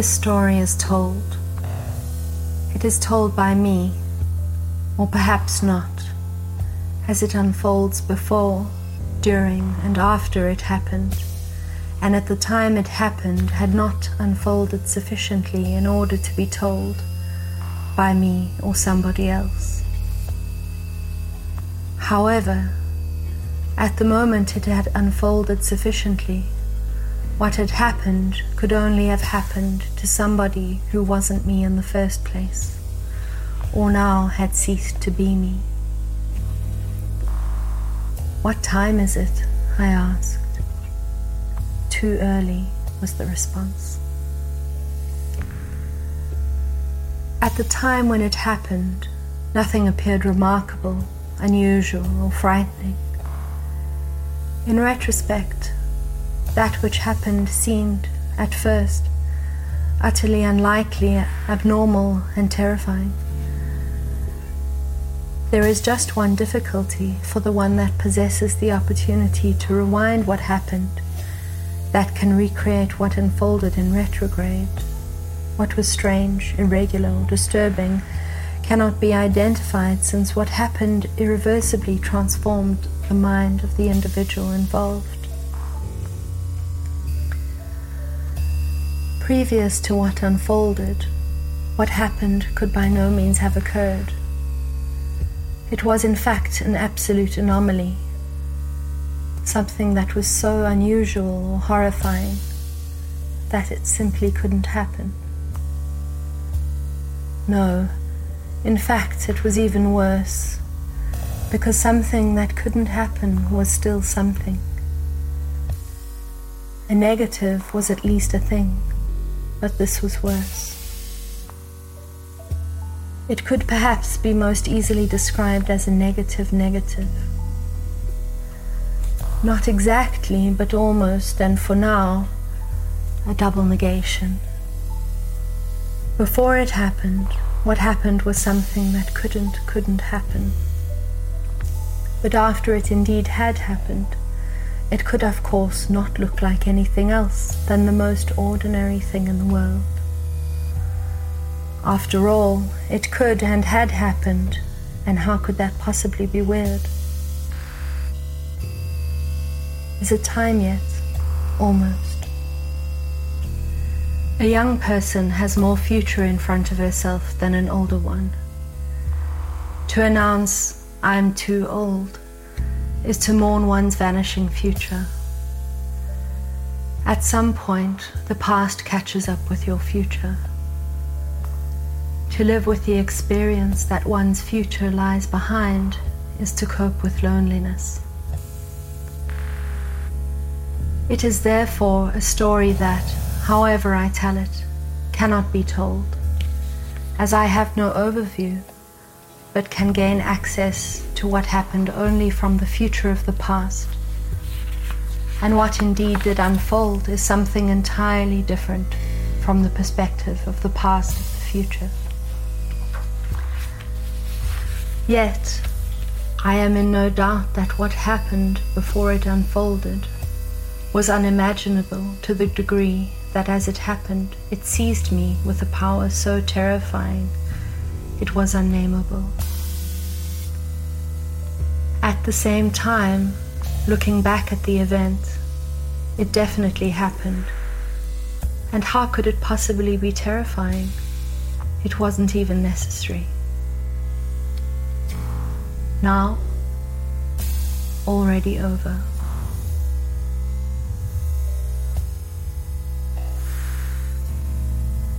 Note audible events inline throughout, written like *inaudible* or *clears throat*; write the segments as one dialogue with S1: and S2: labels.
S1: This story is told. It is told by me, or perhaps not, as it unfolds before, during, and after it happened, and at the time it happened had not unfolded sufficiently in order to be told by me or somebody else. However, at the moment it had unfolded sufficiently what had happened could only have happened to somebody who wasn't me in the first place, or now had ceased to be me. What time is it? I asked. Too early, was the response. At the time when it happened, nothing appeared remarkable, unusual, or frightening. In retrospect, that which happened seemed, at first, utterly unlikely, abnormal, and terrifying. There is just one difficulty for the one that possesses the opportunity to rewind what happened, that can recreate what unfolded in retrograde. What was strange, irregular, or disturbing cannot be identified since what happened irreversibly transformed the mind of the individual involved. Previous to what unfolded, what happened could by no means have occurred. It was, in fact, an absolute anomaly, something that was so unusual or horrifying that it simply couldn't happen. No, in fact, it was even worse, because something that couldn't happen was still something. A negative was at least a thing but this was worse. It could perhaps be most easily described as a negative negative. Not exactly, but almost, and for now, a double negation. Before it happened, what happened was something that couldn't, couldn't happen. But after it indeed had happened, it could, of course, not look like anything else than the most ordinary thing in the world. After all, it could and had happened, and how could that possibly be weird? Is it time yet? Almost. A young person has more future in front of herself than an older one. To announce, I'm too old, is to mourn one's vanishing future. At some point, the past catches up with your future. To live with the experience that one's future lies behind is to cope with loneliness. It is therefore a story that, however I tell it, cannot be told, as I have no overview but can gain access to what happened only from the future of the past. And what indeed did unfold is something entirely different from the perspective of the past of the future. Yet, I am in no doubt that what happened before it unfolded was unimaginable to the degree that as it happened, it seized me with a power so terrifying it was unnameable. At the same time, looking back at the event, it definitely happened. And how could it possibly be terrifying? It wasn't even necessary. Now, already over.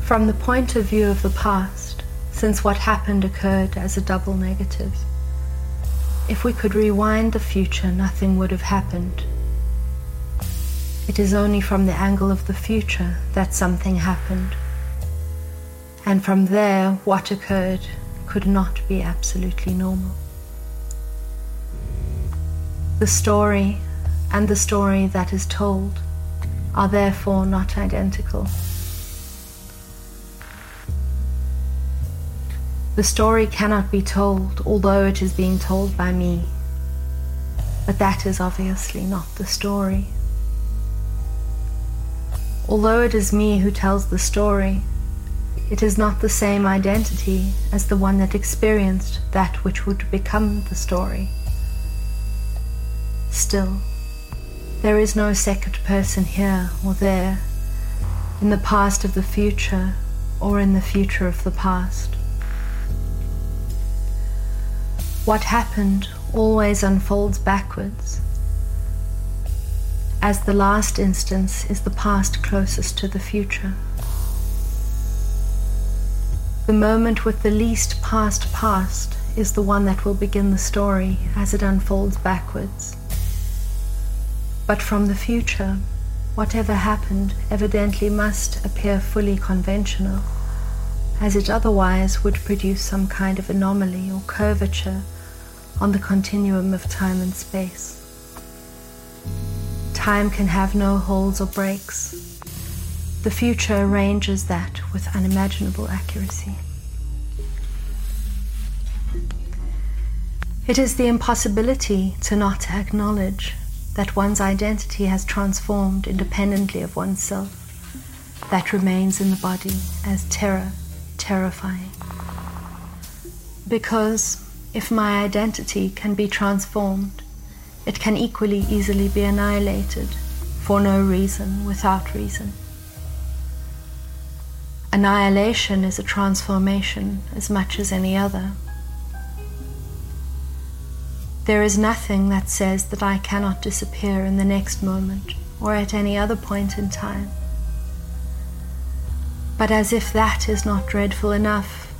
S1: From the point of view of the past, since what happened occurred as a double negative. If we could rewind the future, nothing would have happened. It is only from the angle of the future that something happened. And from there, what occurred could not be absolutely normal. The story and the story that is told are therefore not identical. The story cannot be told, although it is being told by me. But that is obviously not the story. Although it is me who tells the story, it is not the same identity as the one that experienced that which would become the story. Still, there is no second person here or there, in the past of the future or in the future of the past. What happened always unfolds backwards, as the last instance is the past closest to the future. The moment with the least past past is the one that will begin the story as it unfolds backwards. But from the future, whatever happened evidently must appear fully conventional, as it otherwise would produce some kind of anomaly or curvature on the continuum of time and space. Time can have no holes or breaks. The future arranges that with unimaginable accuracy. It is the impossibility to not acknowledge that one's identity has transformed independently of oneself that remains in the body as terror, terrifying. Because if my identity can be transformed, it can equally easily be annihilated for no reason, without reason. Annihilation is a transformation as much as any other. There is nothing that says that I cannot disappear in the next moment or at any other point in time. But as if that is not dreadful enough,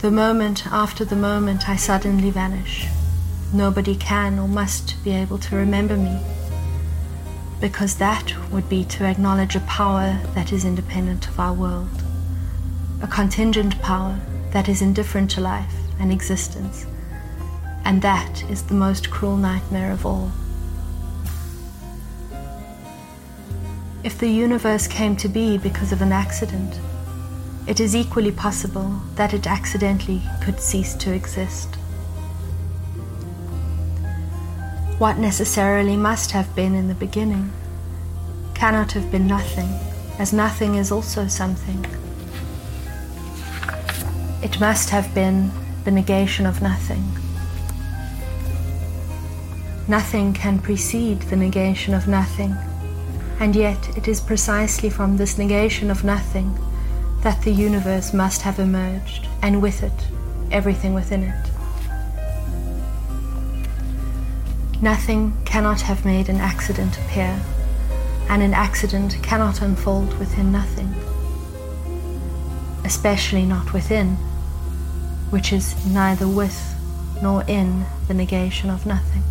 S1: the moment after the moment I suddenly vanish. Nobody can or must be able to remember me, because that would be to acknowledge a power that is independent of our world, a contingent power that is indifferent to life and existence and that is the most cruel nightmare of all. If the universe came to be because of an accident, it is equally possible that it accidentally could cease to exist. What necessarily must have been in the beginning cannot have been nothing, as nothing is also something. It must have been the negation of nothing. Nothing can precede the negation of nothing, and yet it is precisely from this negation of nothing that the universe must have emerged, and with it, everything within it. Nothing cannot have made an accident appear, and an accident cannot unfold within nothing, especially not within, which is neither with nor in the negation of nothing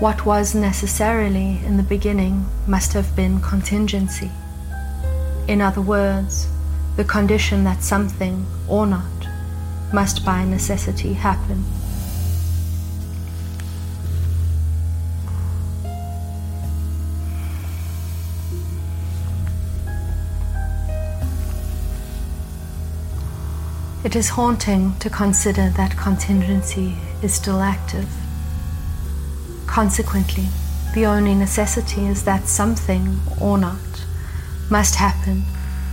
S1: what was necessarily in the beginning must have been contingency. In other words, the condition that something or not must by necessity happen. It is haunting to consider that contingency is still active. Consequently, the only necessity is that something or not must happen,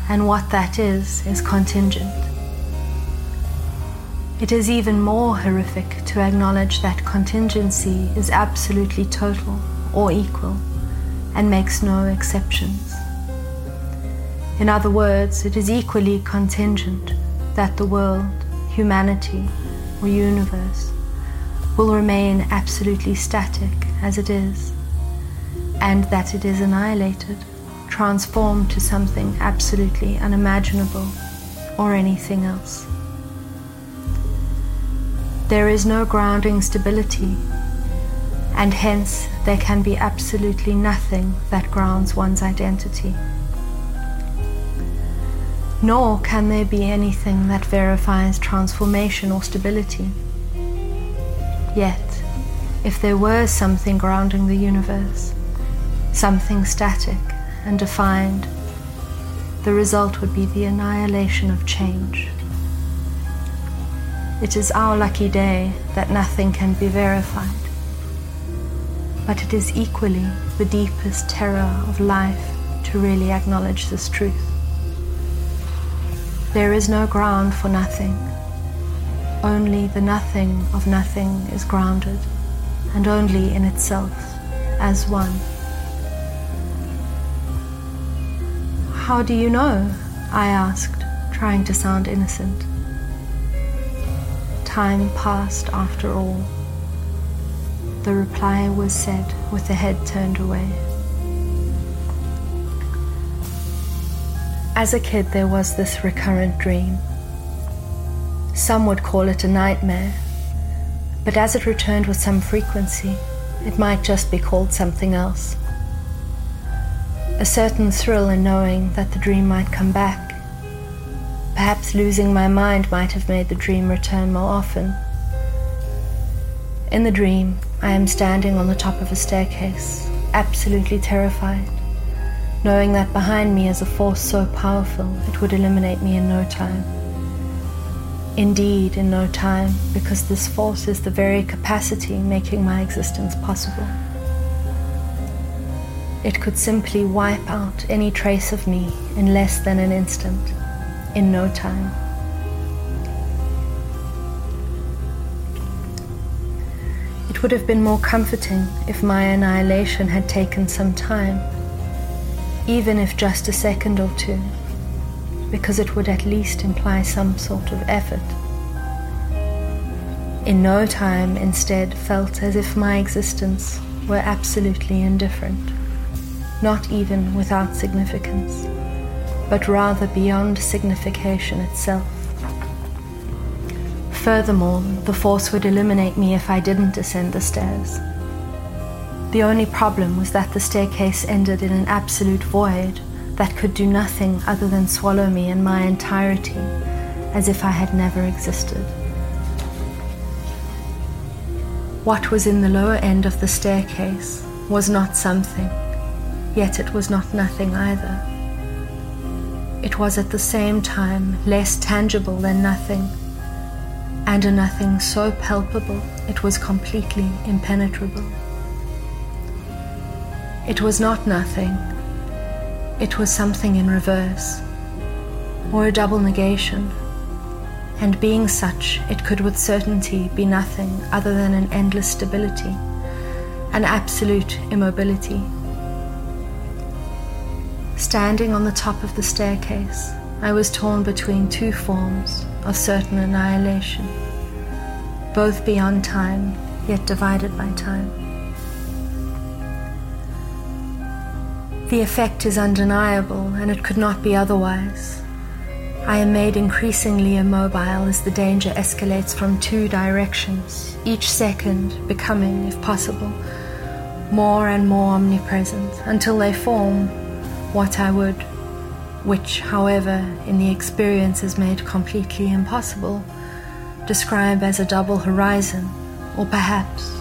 S1: and what that is is contingent. It is even more horrific to acknowledge that contingency is absolutely total or equal and makes no exceptions. In other words, it is equally contingent that the world, humanity, or universe will remain absolutely static as it is, and that it is annihilated, transformed to something absolutely unimaginable or anything else. There is no grounding stability, and hence there can be absolutely nothing that grounds one's identity. Nor can there be anything that verifies transformation or stability. Yet, if there were something grounding the universe, something static and defined, the result would be the annihilation of change. It is our lucky day that nothing can be verified. But it is equally the deepest terror of life to really acknowledge this truth. There is no ground for nothing. Only the nothing of nothing is grounded, and only in itself as one. How do you know? I asked, trying to sound innocent. Time passed after all. The reply was said with the head turned away. As a kid, there was this recurrent dream. Some would call it a nightmare, but as it returned with some frequency, it might just be called something else. A certain thrill in knowing that the dream might come back. Perhaps losing my mind might have made the dream return more often. In the dream, I am standing on the top of a staircase, absolutely terrified knowing that behind me is a force so powerful it would eliminate me in no time. Indeed, in no time, because this force is the very capacity making my existence possible. It could simply wipe out any trace of me in less than an instant, in no time. It would have been more comforting if my annihilation had taken some time even if just a second or two, because it would at least imply some sort of effort. In no time, instead, felt as if my existence were absolutely indifferent, not even without significance, but rather beyond signification itself. Furthermore, the force would eliminate me if I didn't ascend the stairs. The only problem was that the staircase ended in an absolute void that could do nothing other than swallow me in my entirety, as if I had never existed. What was in the lower end of the staircase was not something, yet it was not nothing either. It was at the same time less tangible than nothing, and a nothing so palpable it was completely impenetrable. It was not nothing. It was something in reverse, or a double negation. And being such, it could with certainty be nothing other than an endless stability, an absolute immobility. Standing on the top of the staircase, I was torn between two forms of certain annihilation, both beyond time, yet divided by time. The effect is undeniable, and it could not be otherwise. I am made increasingly immobile as the danger escalates from two directions, each second becoming, if possible, more and more omnipresent until they form what I would, which, however, in the experience is made completely impossible, describe as a double horizon, or perhaps,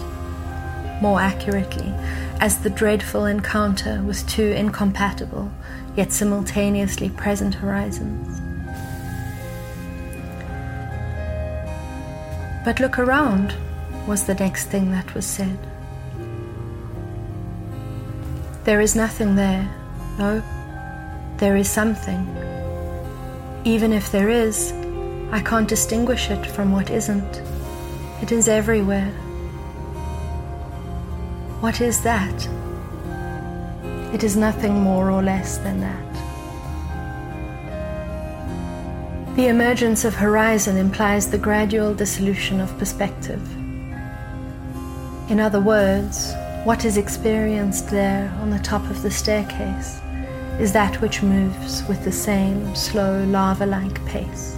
S1: more accurately, as the dreadful encounter with two incompatible yet simultaneously present horizons. But look around, was the next thing that was said. There is nothing there. No, there is something. Even if there is, I can't distinguish it from what isn't. It is everywhere. What is that? It is nothing more or less than that. The emergence of horizon implies the gradual dissolution of perspective. In other words, what is experienced there on the top of the staircase is that which moves with the same slow lava like pace.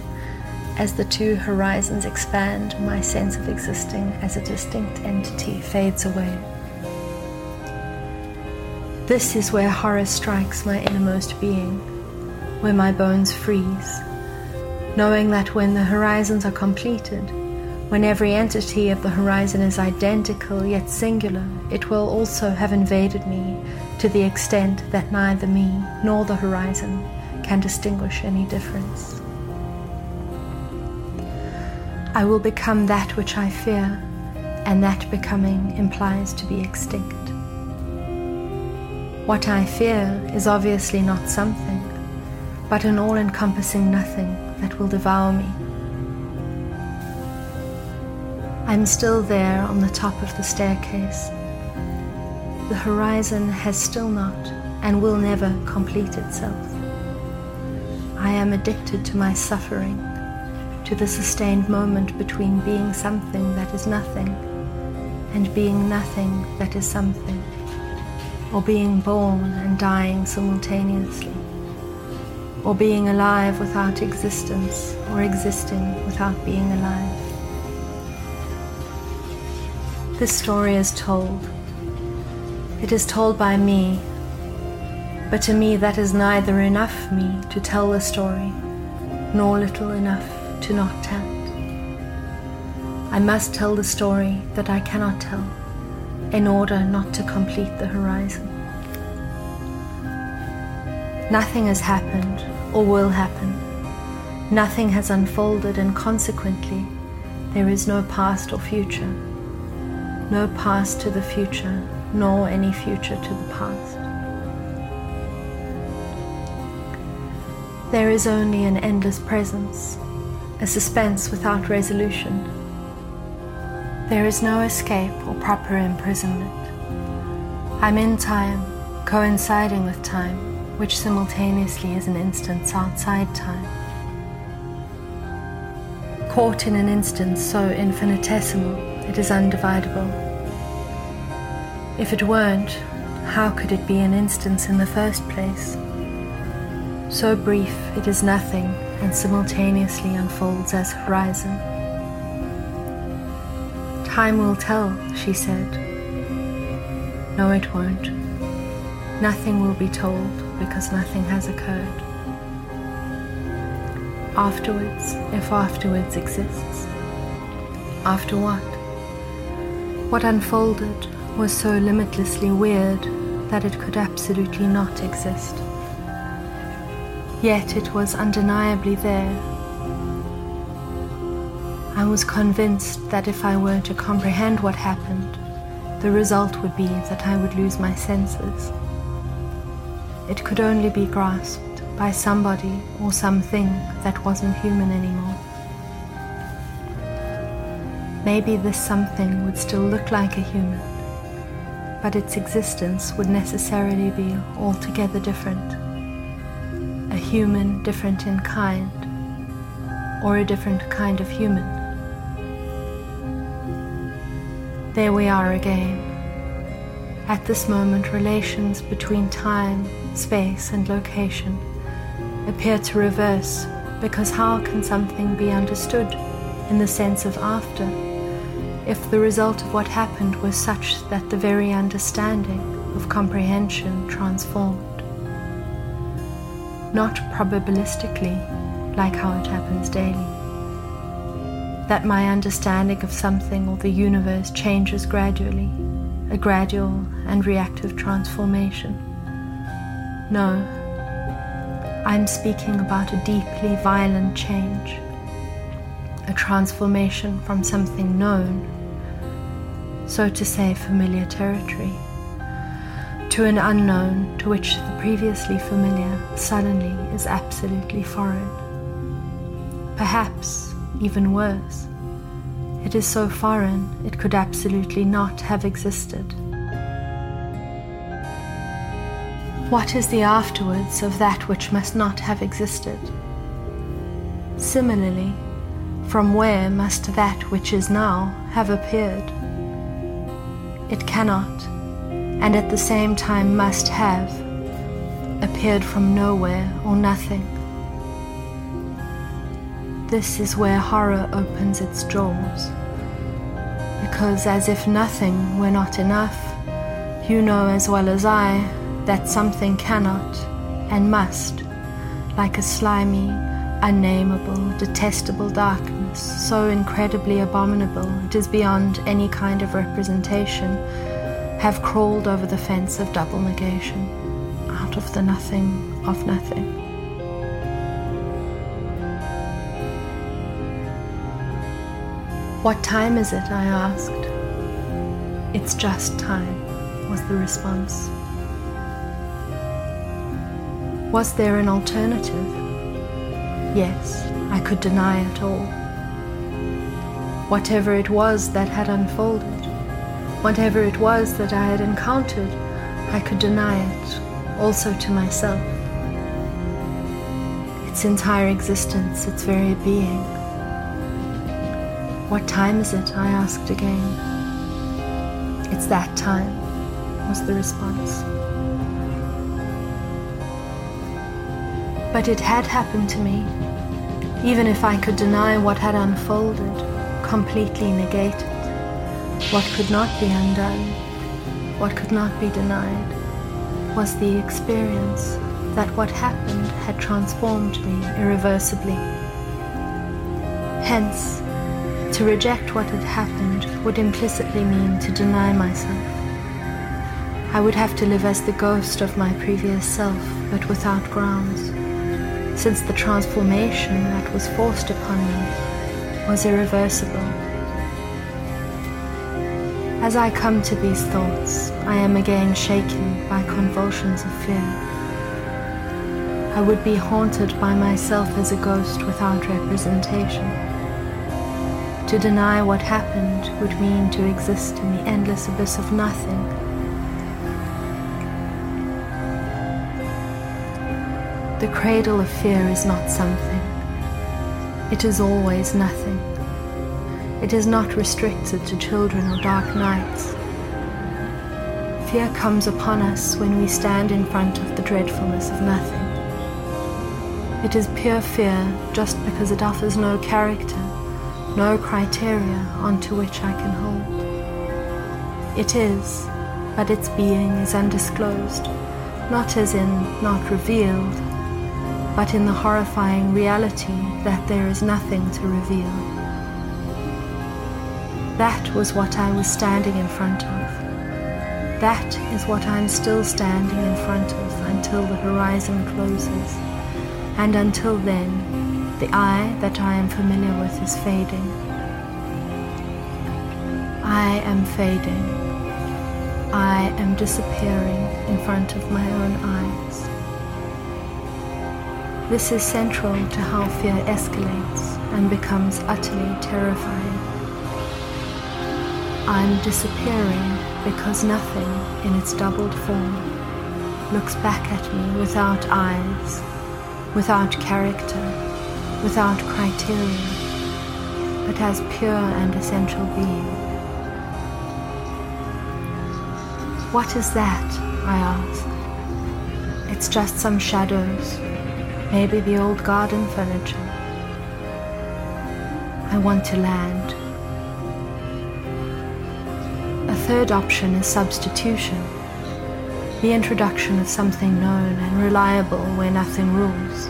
S1: As the two horizons expand, my sense of existing as a distinct entity fades away. This is where horror strikes my innermost being, where my bones freeze, knowing that when the horizons are completed, when every entity of the horizon is identical yet singular, it will also have invaded me to the extent that neither me nor the horizon can distinguish any difference. I will become that which I fear, and that becoming implies to be extinct. What I fear is obviously not something, but an all encompassing nothing that will devour me. I'm still there on the top of the staircase. The horizon has still not and will never complete itself. I am addicted to my suffering, to the sustained moment between being something that is nothing and being nothing that is something, or being born and dying simultaneously, or being alive without existence, or existing without being alive. This story is told. It is told by me, but to me that is neither enough me to tell the story, nor little enough to not tell it. I must tell the story that I cannot tell, in order not to complete the horizon. Nothing has happened or will happen. Nothing has unfolded, and consequently, there is no past or future no past to the future, nor any future to the past. There is only an endless presence, a suspense without resolution. There is no escape or proper imprisonment. I'm in time, coinciding with time, which simultaneously is an instance outside time. Caught in an instance so infinitesimal it is undividable. If it weren't, how could it be an instance in the first place? So brief, it is nothing and simultaneously unfolds as horizon. Time will tell, she said. No, it won't. Nothing will be told because nothing has occurred. Afterwards, if afterwards exists. After what? What unfolded was so limitlessly weird that it could absolutely not exist. Yet it was undeniably there. I was convinced that if I were to comprehend what happened, the result would be that I would lose my senses. It could only be grasped by somebody or something that wasn't human anymore. Maybe this something would still look like a human, but its existence would necessarily be altogether different. A human different in kind, or a different kind of human. There we are again. At this moment, relations between time, space, and location appear to reverse because how can something be understood in the sense of after? If the result of what happened was such that the very understanding of comprehension transformed. Not probabilistically, like how it happens daily. That my understanding of something or the universe changes gradually, a gradual and reactive transformation. No, I'm speaking about a deeply violent change, a transformation from something known so to say, familiar territory, to an unknown to which the previously familiar suddenly is absolutely foreign. Perhaps even worse, it is so foreign it could absolutely not have existed. What is the afterwards of that which must not have existed? Similarly, from where must that which is now have appeared? It cannot, and at the same time must have, appeared from nowhere or nothing. This is where horror opens its jaws, because as if nothing were not enough, you know as well as I that something cannot and must, like a slimy, unnameable, detestable darkness, so incredibly abominable it is beyond any kind of representation, have crawled over the fence of double negation, out of the nothing of nothing. What time is it? I asked. It's just time, was the response. Was there an alternative? Yes, I could deny it all. Whatever it was that had unfolded, whatever it was that I had encountered, I could deny it, also to myself. Its entire existence, its very being. What time is it? I asked again. It's that time, was the response. But it had happened to me, even if I could deny what had unfolded, completely negated. What could not be undone, what could not be denied, was the experience that what happened had transformed me irreversibly. Hence, to reject what had happened would implicitly mean to deny myself. I would have to live as the ghost of my previous self, but without grounds since the transformation that was forced upon me was irreversible. As I come to these thoughts, I am again shaken by convulsions of fear. I would be haunted by myself as a ghost without representation. To deny what happened would mean to exist in the endless abyss of nothing The cradle of fear is not something. It is always nothing. It is not restricted to children or dark nights. Fear comes upon us when we stand in front of the dreadfulness of nothing. It is pure fear just because it offers no character, no criteria onto which I can hold. It is, but its being is undisclosed, not as in not revealed, but in the horrifying reality that there is nothing to reveal. That was what I was standing in front of. That is what I'm still standing in front of until the horizon closes. And until then, the eye that I am familiar with is fading. I am fading. I am disappearing in front of my own eyes. This is central to how fear escalates and becomes utterly terrifying. I'm disappearing because nothing in its doubled form looks back at me without eyes, without character, without criteria, but as pure and essential being. What is that? I ask. It's just some shadows Maybe the old garden furniture. I want to land. A third option is substitution, the introduction of something known and reliable where nothing rules.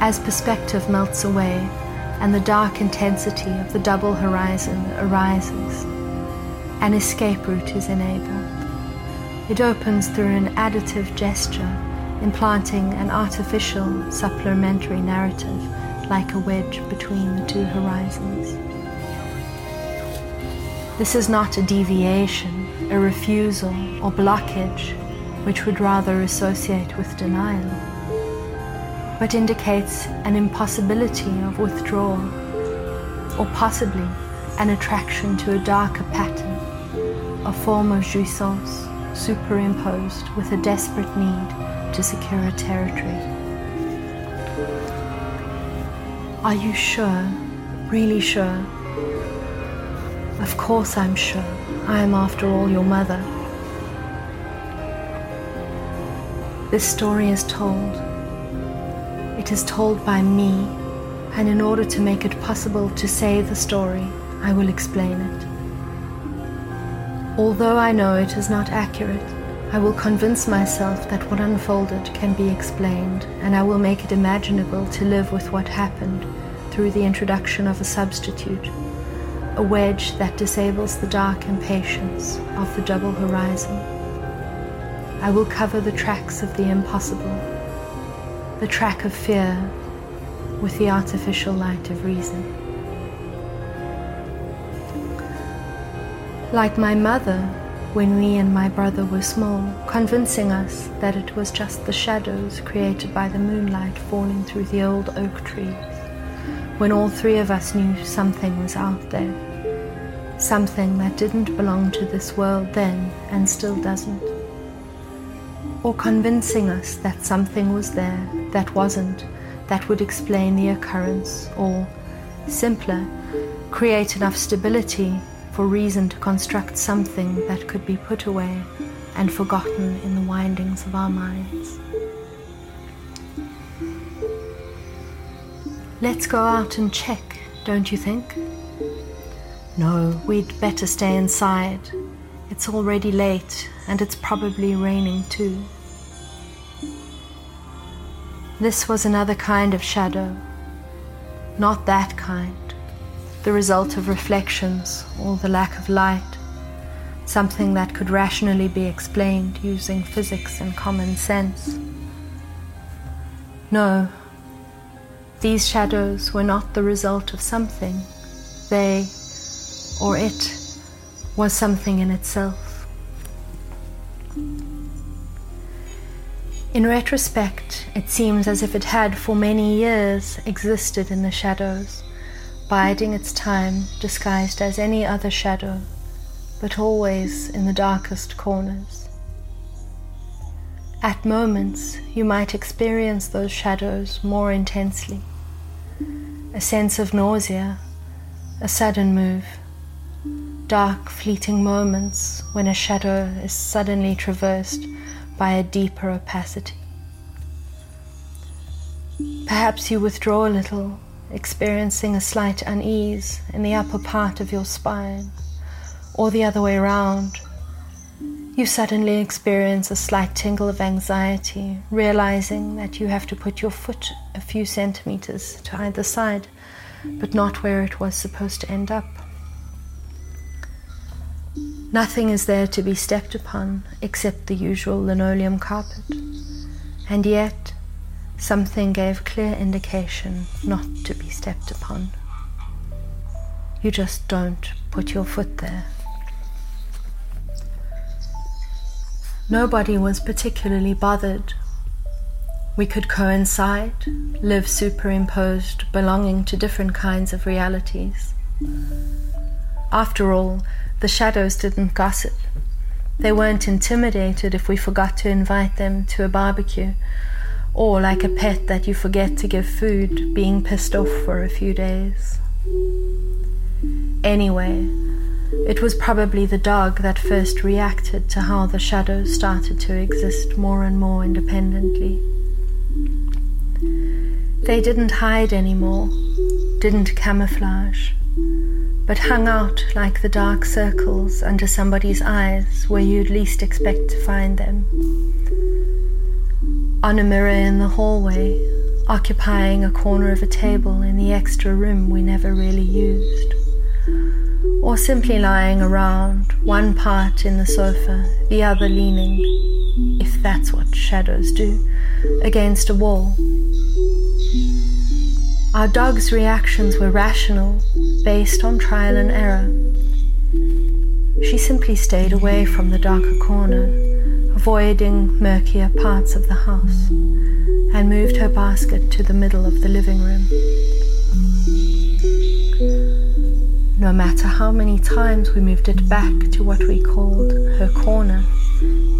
S1: As perspective melts away and the dark intensity of the double horizon arises, an escape route is enabled. It opens through an additive gesture implanting an artificial supplementary narrative like a wedge between the two horizons. This is not a deviation, a refusal, or blockage, which would rather associate with denial, but indicates an impossibility of withdrawal, or possibly an attraction to a darker pattern, a form of jouissance superimposed with a desperate need to secure a territory. Are you sure? Really sure? Of course I'm sure. I am, after all, your mother. This story is told. It is told by me, and in order to make it possible to say the story, I will explain it. Although I know it is not accurate, I will convince myself that what unfolded can be explained, and I will make it imaginable to live with what happened through the introduction of a substitute, a wedge that disables the dark impatience of the double horizon. I will cover the tracks of the impossible, the track of fear, with the artificial light of reason. Like my mother, when we and my brother were small, convincing us that it was just the shadows created by the moonlight falling through the old oak trees, when all three of us knew something was out there, something that didn't belong to this world then and still doesn't. Or convincing us that something was there that wasn't, that would explain the occurrence, or, simpler, create enough stability for reason to construct something that could be put away and forgotten in the windings of our minds. Let's go out and check, don't you think? No, we'd better stay inside. It's already late and it's probably raining too. This was another kind of shadow, not that kind the result of reflections or the lack of light, something that could rationally be explained using physics and common sense. No, these shadows were not the result of something. They, or it, was something in itself. In retrospect, it seems as if it had for many years existed in the shadows biding its time disguised as any other shadow, but always in the darkest corners. At moments, you might experience those shadows more intensely. A sense of nausea, a sudden move, dark, fleeting moments when a shadow is suddenly traversed by a deeper opacity. Perhaps you withdraw a little experiencing a slight unease in the upper part of your spine, or the other way around, you suddenly experience a slight tingle of anxiety, realizing that you have to put your foot a few centimeters to either side, but not where it was supposed to end up. Nothing is there to be stepped upon except the usual linoleum carpet, and yet Something gave clear indication not to be stepped upon. You just don't put your foot there. Nobody was particularly bothered. We could coincide, live superimposed, belonging to different kinds of realities. After all, the shadows didn't gossip. They weren't intimidated if we forgot to invite them to a barbecue or like a pet that you forget to give food, being pissed off for a few days. Anyway, it was probably the dog that first reacted to how the shadows started to exist more and more independently. They didn't hide anymore, didn't camouflage, but hung out like the dark circles under somebody's eyes where you'd least expect to find them on a mirror in the hallway, occupying a corner of a table in the extra room we never really used, or simply lying around, one part in the sofa, the other leaning, if that's what shadows do, against a wall. Our dog's reactions were rational, based on trial and error. She simply stayed away from the darker corner avoiding murkier parts of the house, and moved her basket to the middle of the living room. No matter how many times we moved it back to what we called her corner,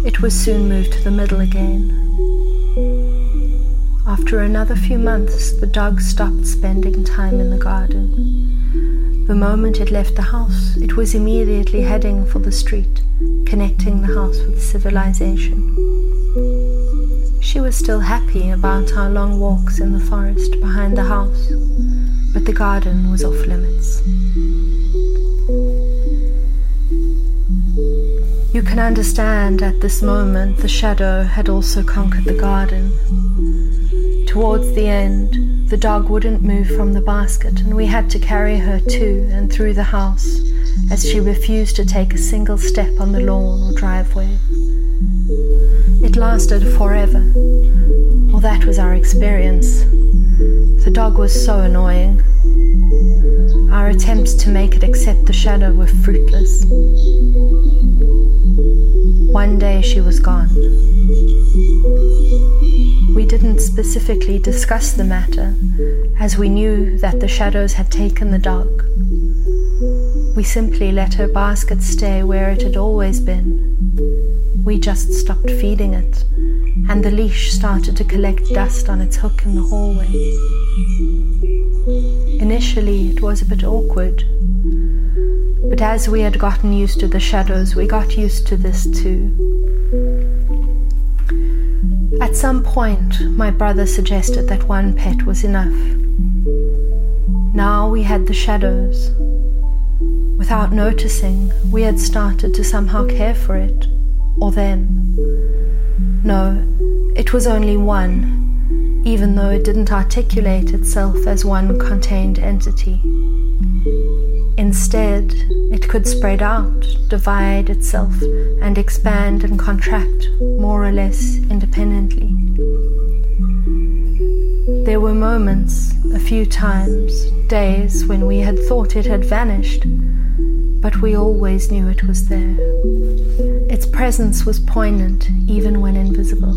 S1: it was soon moved to the middle again. After another few months, the dog stopped spending time in the garden. The moment it left the house, it was immediately heading for the street connecting the house with civilization. She was still happy about our long walks in the forest behind the house, but the garden was off limits. You can understand at this moment the shadow had also conquered the garden. Towards the end, the dog wouldn't move from the basket, and we had to carry her to and through the house as she refused to take a single step on the lawn or driveway. It lasted forever, or that was our experience. The dog was so annoying. Our attempts to make it accept the shadow were fruitless. One day she was gone. We didn't specifically discuss the matter, as we knew that the shadows had taken the dog. We simply let her basket stay where it had always been. We just stopped feeding it, and the leash started to collect dust on its hook in the hallway. Initially, it was a bit awkward, but as we had gotten used to the shadows, we got used to this too. At some point, my brother suggested that one pet was enough. Now we had the shadows, Without noticing, we had started to somehow care for it, or them. No, it was only one, even though it didn't articulate itself as one contained entity. Instead, it could spread out, divide itself, and expand and contract more or less independently. There were moments, a few times, days when we had thought it had vanished but we always knew it was there. Its presence was poignant even when invisible.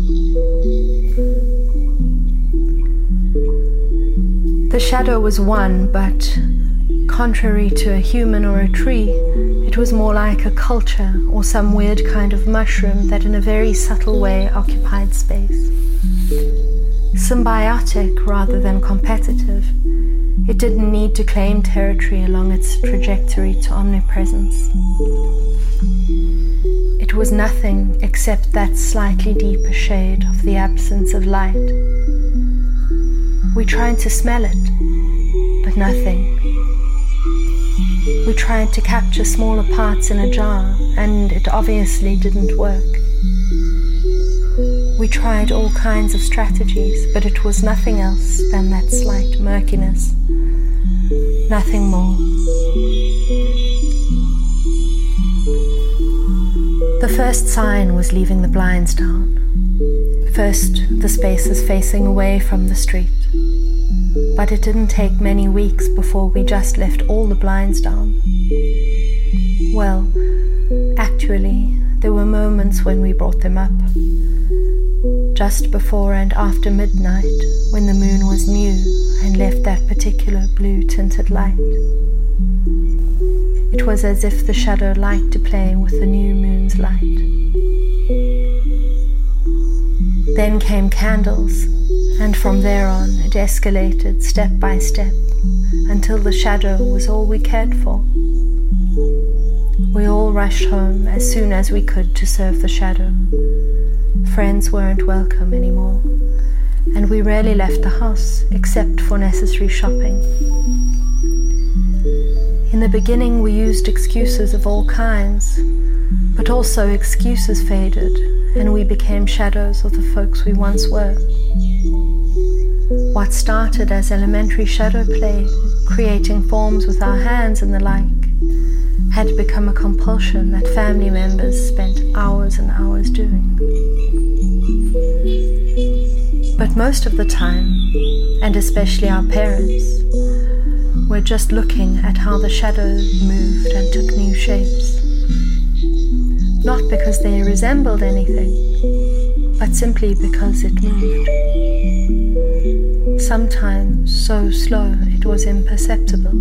S1: The shadow was one, but contrary to a human or a tree, it was more like a culture or some weird kind of mushroom that in a very subtle way occupied space. Symbiotic rather than competitive it didn't need to claim territory along its trajectory to omnipresence. It was nothing except that slightly deeper shade of the absence of light. We tried to smell it, but nothing. We tried to capture smaller parts in a jar, and it obviously didn't work. We tried all kinds of strategies, but it was nothing else than that slight murkiness. Nothing more. The first sign was leaving the blinds down. First, the spaces facing away from the street. But it didn't take many weeks before we just left all the blinds down. Well, actually, there were moments when we brought them up just before and after midnight, when the moon was new and left that particular blue tinted light. It was as if the shadow liked to play with the new moon's light. Then came candles, and from there on it escalated step by step until the shadow was all we cared for. We all rushed home as soon as we could to serve the shadow Friends weren't welcome anymore, and we rarely left the house except for necessary shopping. In the beginning, we used excuses of all kinds, but also excuses faded, and we became shadows of the folks we once were. What started as elementary shadow play, creating forms with our hands and the like, had become a compulsion that family members spent hours and hours doing. But most of the time, and especially our parents, were just looking at how the shadow moved and took new shapes. Not because they resembled anything, but simply because it moved. Sometimes so slow it was imperceptible,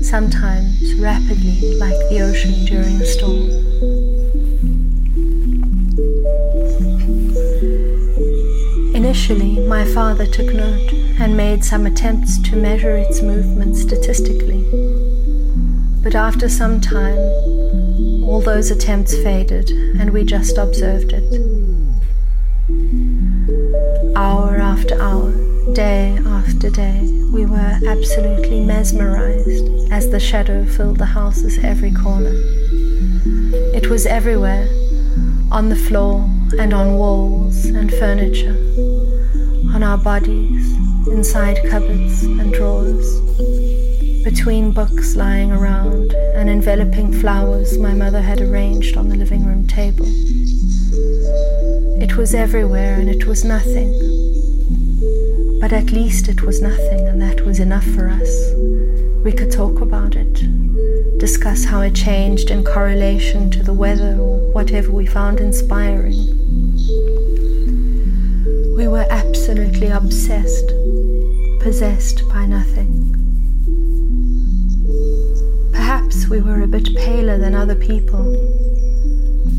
S1: sometimes rapidly like the ocean during a storm. Initially, my father took note and made some attempts to measure its movement statistically. But after some time, all those attempts faded and we just observed it. Hour after hour, day after day, we were absolutely mesmerized as the shadow filled the house's every corner. It was everywhere, on the floor and on walls and furniture our bodies, inside cupboards and drawers, between books lying around and enveloping flowers my mother had arranged on the living room table. It was everywhere and it was nothing. But at least it was nothing, and that was enough for us. We could talk about it, discuss how it changed in correlation to the weather or whatever we found inspiring. Absolutely obsessed, possessed by nothing. Perhaps we were a bit paler than other people,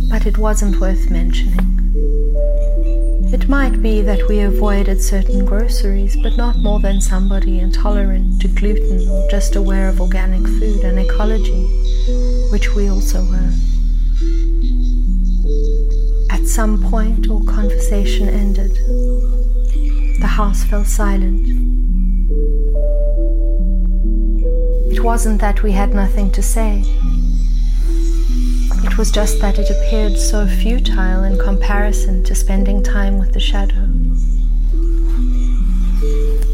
S1: but it wasn't worth mentioning. It might be that we avoided certain groceries, but not more than somebody intolerant to gluten or just aware of organic food and ecology, which we also were. At some point, all conversation ended. House fell silent. It wasn't that we had nothing to say. It was just that it appeared so futile in comparison to spending time with the shadow.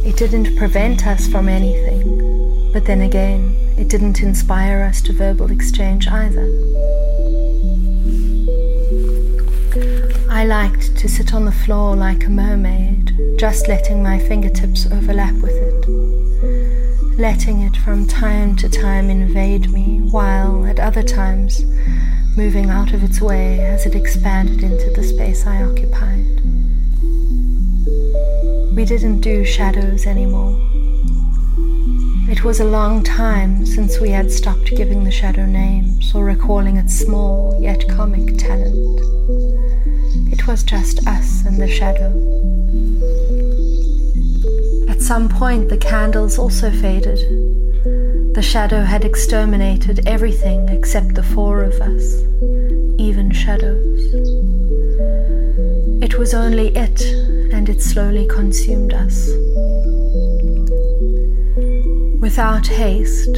S1: It didn't prevent us from anything, but then again, it didn't inspire us to verbal exchange either. I liked to sit on the floor like a mermaid, just letting my fingertips overlap with it, letting it from time to time invade me, while at other times moving out of its way as it expanded into the space I occupied. We didn't do shadows anymore. It was a long time since we had stopped giving the shadow names or recalling its small yet comic talent. It was just us and the shadow. At some point, the candles also faded the shadow had exterminated everything except the four of us, even shadows. It was only it, and it slowly consumed us. Without haste,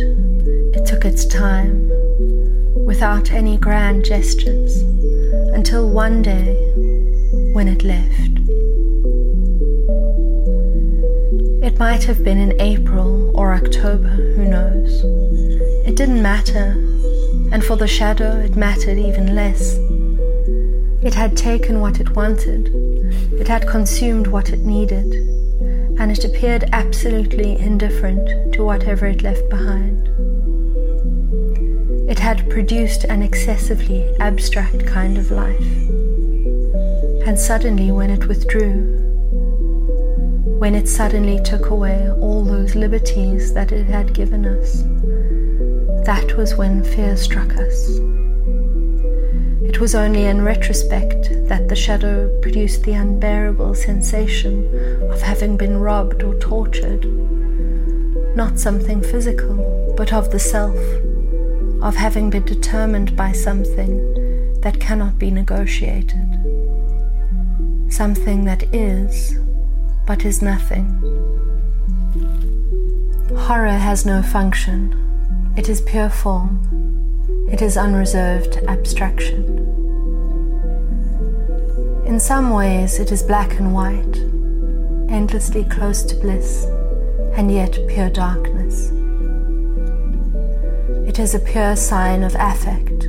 S1: it took its time, without any grand gestures, until one day when it left. It might have been in April or October, who knows. It didn't matter, and for the shadow it mattered even less. It had taken what it wanted, it had consumed what it needed, and it appeared absolutely indifferent to whatever it left behind. It had produced an excessively abstract kind of life. And suddenly, when it withdrew, when it suddenly took away all those liberties that it had given us. That was when fear struck us. It was only in retrospect that the shadow produced the unbearable sensation of having been robbed or tortured. Not something physical, but of the self, of having been determined by something that cannot be negotiated. Something that is but is nothing. Horror has no function, it is pure form, it is unreserved abstraction. In some ways, it is black and white, endlessly close to bliss, and yet pure darkness. It is a pure sign of affect.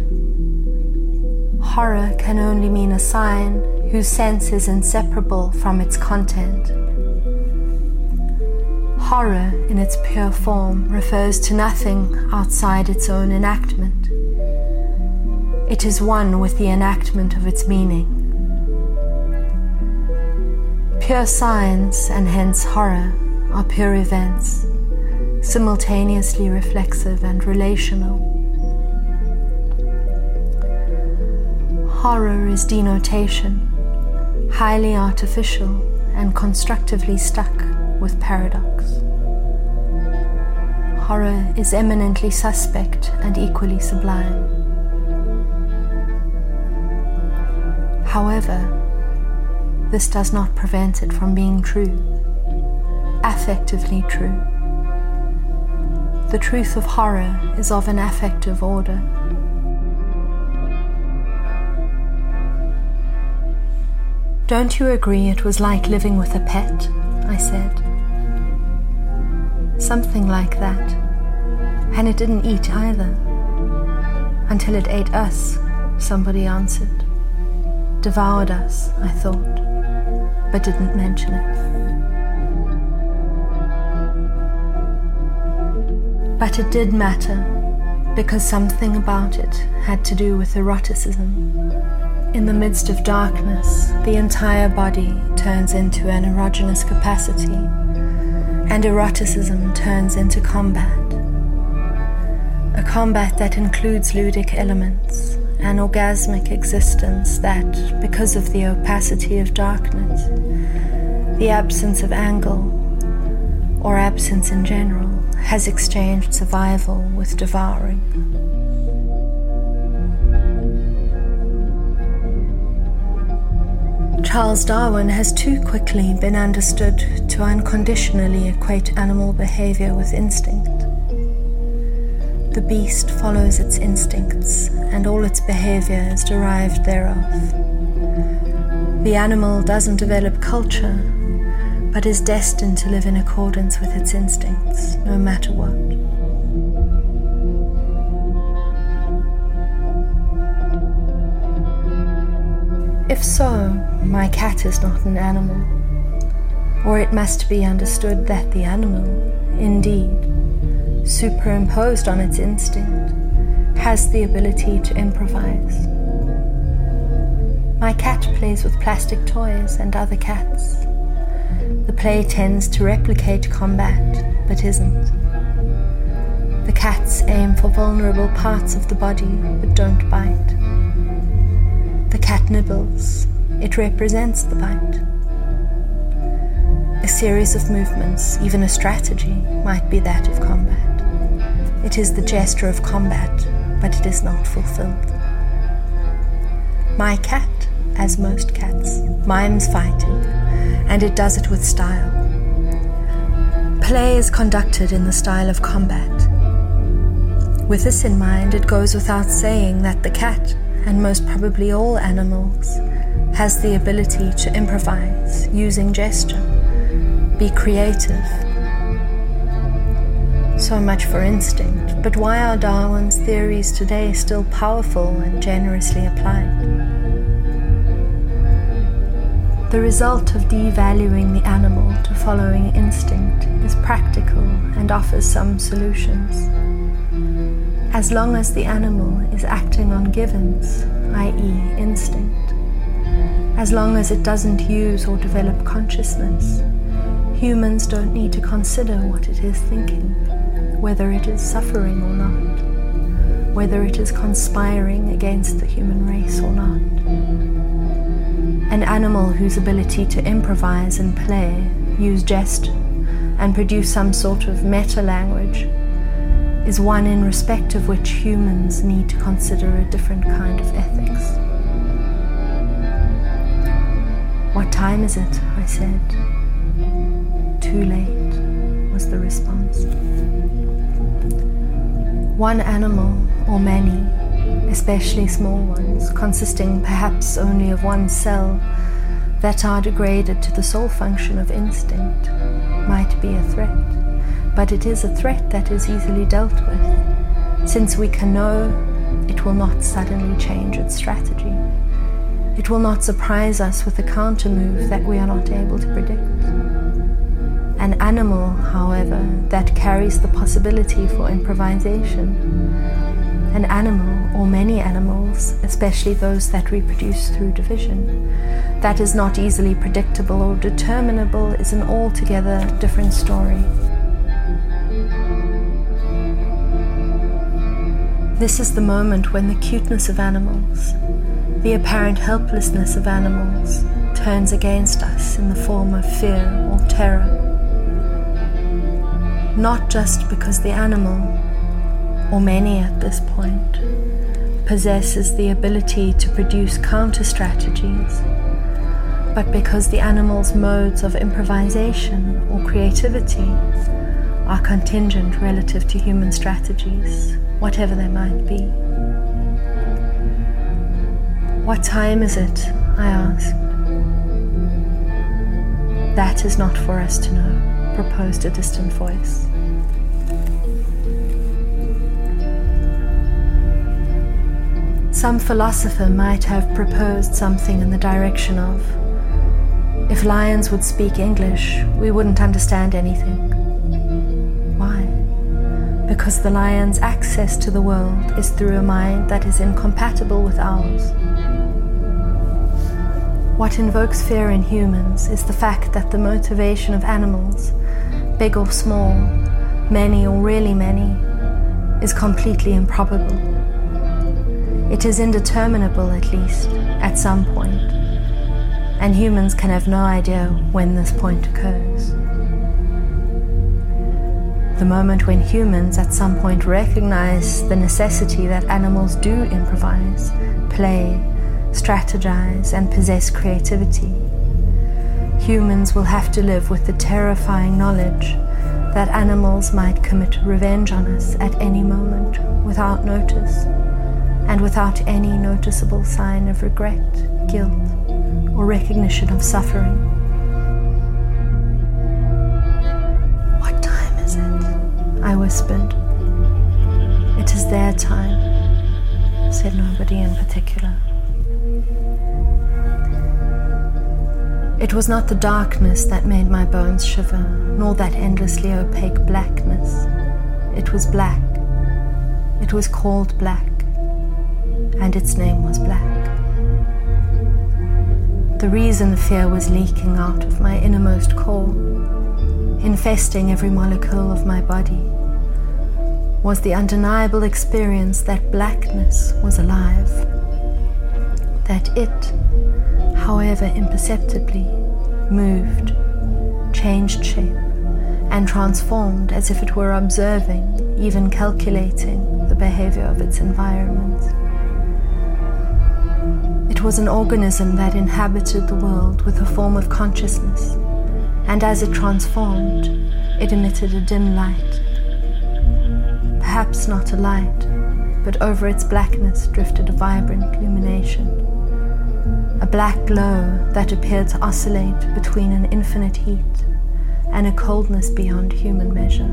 S1: Horror can only mean a sign whose sense is inseparable from its content Horror, in its pure form, refers to nothing outside its own enactment. It is one with the enactment of its meaning. Pure science, and hence horror, are pure events, simultaneously reflexive and relational. Horror is denotation, highly artificial and constructively stuck with paradox. Horror is eminently suspect and equally sublime. However, this does not prevent it from being true, affectively true. The truth of horror is of an affective order. Don't you agree it was like living with a pet? I said. Something like that. And it didn't eat either. Until it ate us, somebody answered. Devoured us, I thought, but didn't mention it. But it did matter because something about it had to do with eroticism. In the midst of darkness, the entire body turns into an erogenous capacity, and eroticism turns into combat. A combat that includes ludic elements, an orgasmic existence that, because of the opacity of darkness, the absence of angle, or absence in general, has exchanged survival with devouring. Charles Darwin has too quickly been understood to unconditionally equate animal behavior with instinct. The beast follows its instincts, and all its behavior is derived thereof. The animal doesn't develop culture, but is destined to live in accordance with its instincts, no matter what. If so, my cat is not an animal, or it must be understood that the animal, indeed, superimposed on its instinct, has the ability to improvise. My cat plays with plastic toys and other cats. The play tends to replicate combat, but isn't. The cats aim for vulnerable parts of the body, but don't bite. Nibbles, it represents the bite. A series of movements, even a strategy, might be that of combat. It is the gesture of combat, but it is not fulfilled. My cat, as most cats, mimes fighting, and it does it with style. Play is conducted in the style of combat. With this in mind, it goes without saying that the cat, and most probably all animals, has the ability to improvise using gesture, be creative, so much for instinct, but why are Darwin's theories today still powerful and generously applied? The result of devaluing the animal to following instinct is practical and offers some solutions. As long as the animal is acting on givens, i.e., instinct, as long as it doesn't use or develop consciousness, humans don't need to consider what it is thinking whether it is suffering or not, whether it is conspiring against the human race or not. An animal whose ability to improvise and play, use jest, and produce some sort of meta language is one in respect of which humans need to consider a different kind of ethics. What time is it? I said. Too late, was the response. One animal, or many, especially small ones, consisting perhaps only of one cell, that are degraded to the sole function of instinct, might be a threat. But it is a threat that is easily dealt with, since we can know it will not suddenly change its strategy. It will not surprise us with a counter move that we are not able to predict. An animal, however, that carries the possibility for improvisation. An animal, or many animals, especially those that reproduce through division, that is not easily predictable or determinable is an altogether different story. This is the moment when the cuteness of animals, the apparent helplessness of animals, turns against us in the form of fear or terror. Not just because the animal, or many at this point, possesses the ability to produce counter strategies, but because the animal's modes of improvisation or creativity are contingent relative to human strategies, whatever they might be. What time is it? I asked. That is not for us to know proposed a distant voice. Some philosopher might have proposed something in the direction of if lions would speak English, we wouldn't understand anything. Because the lion's access to the world is through a mind that is incompatible with ours. What invokes fear in humans is the fact that the motivation of animals, big or small, many or really many, is completely improbable. It is indeterminable, at least, at some point, and humans can have no idea when this point occurs. The moment when humans at some point recognize the necessity that animals do improvise, play, strategize, and possess creativity, humans will have to live with the terrifying knowledge that animals might commit revenge on us at any moment without notice and without any noticeable sign of regret, guilt, or recognition of suffering. I whispered. It is their time, said nobody in particular. It was not the darkness that made my bones shiver, nor that endlessly opaque blackness. It was black. It was called black, and its name was black. The reason fear was leaking out of my innermost core, infesting every molecule of my body was the undeniable experience that blackness was alive, that it, however imperceptibly, moved, changed shape, and transformed as if it were observing, even calculating, the behavior of its environment. It was an organism that inhabited the world with a form of consciousness, and as it transformed, it emitted a dim light perhaps not a light, but over its blackness drifted a vibrant illumination. A black glow that appeared to oscillate between an infinite heat and a coldness beyond human measure.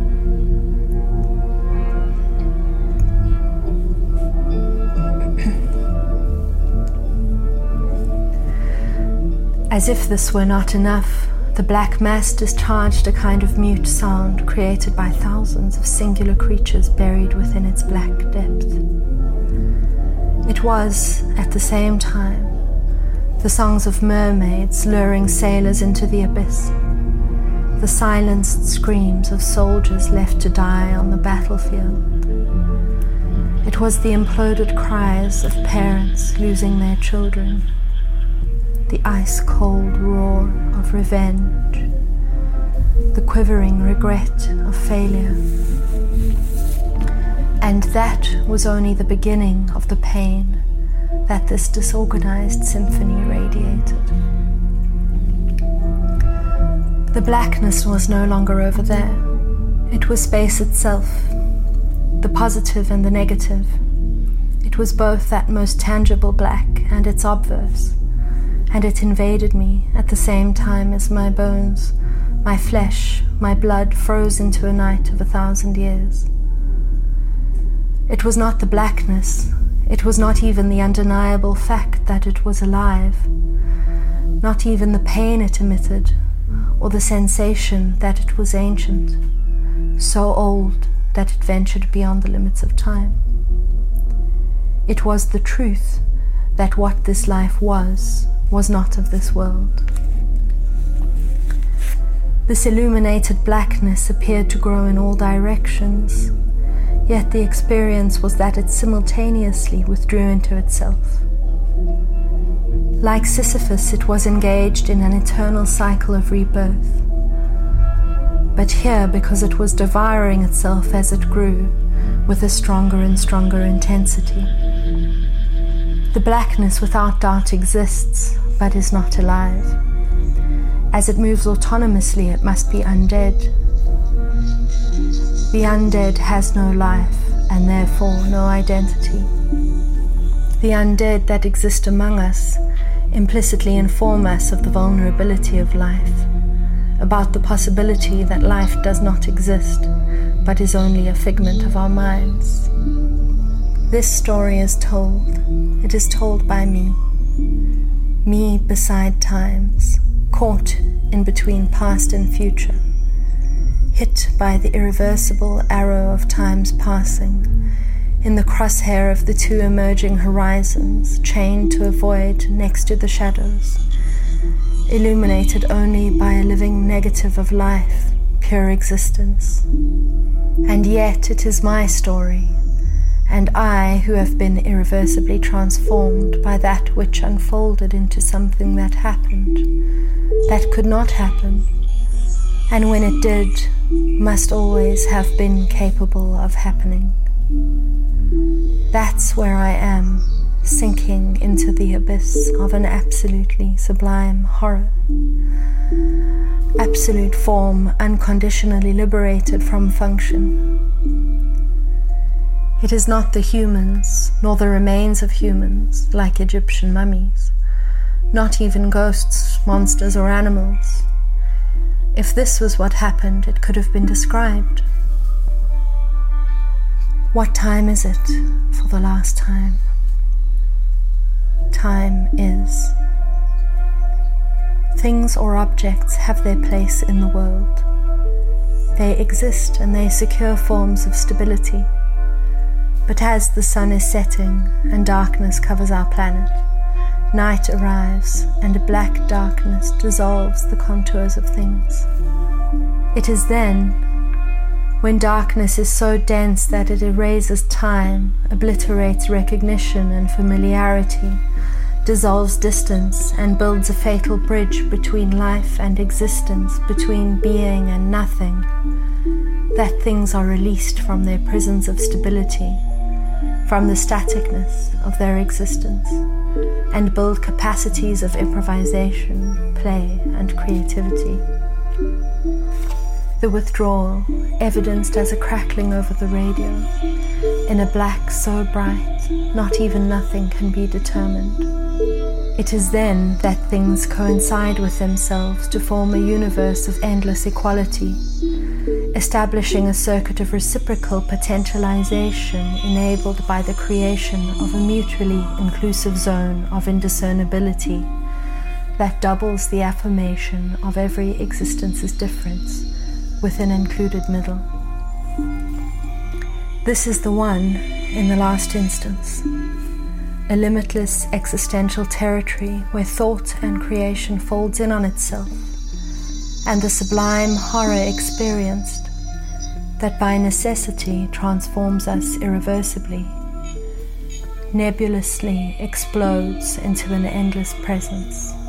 S1: *clears throat* As if this were not enough, the black mass discharged a kind of mute sound created by thousands of singular creatures buried within its black depth. It was, at the same time, the songs of mermaids luring sailors into the abyss, the silenced screams of soldiers left to die on the battlefield. It was the imploded cries of parents losing their children ice cold roar of revenge, the quivering regret of failure. And that was only the beginning of the pain that this disorganized symphony radiated. The blackness was no longer over there, it was space itself, the positive and the negative. It was both that most tangible black and its obverse and it invaded me at the same time as my bones, my flesh, my blood froze into a night of a thousand years. It was not the blackness, it was not even the undeniable fact that it was alive, not even the pain it emitted, or the sensation that it was ancient, so old that it ventured beyond the limits of time. It was the truth that what this life was was not of this world. This illuminated blackness appeared to grow in all directions, yet the experience was that it simultaneously withdrew into itself. Like Sisyphus, it was engaged in an eternal cycle of rebirth. But here, because it was devouring itself as it grew, with a stronger and stronger intensity. The blackness without doubt exists, but is not alive. As it moves autonomously, it must be undead. The undead has no life and therefore no identity. The undead that exist among us implicitly inform us of the vulnerability of life, about the possibility that life does not exist but is only a figment of our minds. This story is told. It is told by me. Me beside times, caught in between past and future. hit by the irreversible arrow of time's passing, in the crosshair of the two emerging horizons, chained to a void next to the shadows, illuminated only by a living negative of life, pure existence. And yet it is my story, and I who have been irreversibly transformed by that which unfolded into something that happened, that could not happen, and when it did, must always have been capable of happening. That's where I am, sinking into the abyss of an absolutely sublime horror. Absolute form unconditionally liberated from function. It is not the humans, nor the remains of humans, like Egyptian mummies, not even ghosts, monsters, or animals if this was what happened, it could have been described. What time is it for the last time? Time is. Things or objects have their place in the world. They exist and they secure forms of stability. But as the sun is setting and darkness covers our planet, Night arrives, and a black darkness dissolves the contours of things. It is then, when darkness is so dense that it erases time, obliterates recognition and familiarity, dissolves distance, and builds a fatal bridge between life and existence, between being and nothing, that things are released from their prisons of stability, from the staticness of their existence and build capacities of improvisation, play, and creativity. The withdrawal, evidenced as a crackling over the radio, in a black so bright, not even nothing can be determined. It is then that things coincide with themselves to form a universe of endless equality establishing a circuit of reciprocal potentialization enabled by the creation of a mutually inclusive zone of indiscernibility that doubles the affirmation of every existence's difference with an included middle. This is the one in the last instance, a limitless existential territory where thought and creation folds in on itself and the sublime horror experienced that by necessity transforms us irreversibly, nebulously explodes into an endless presence.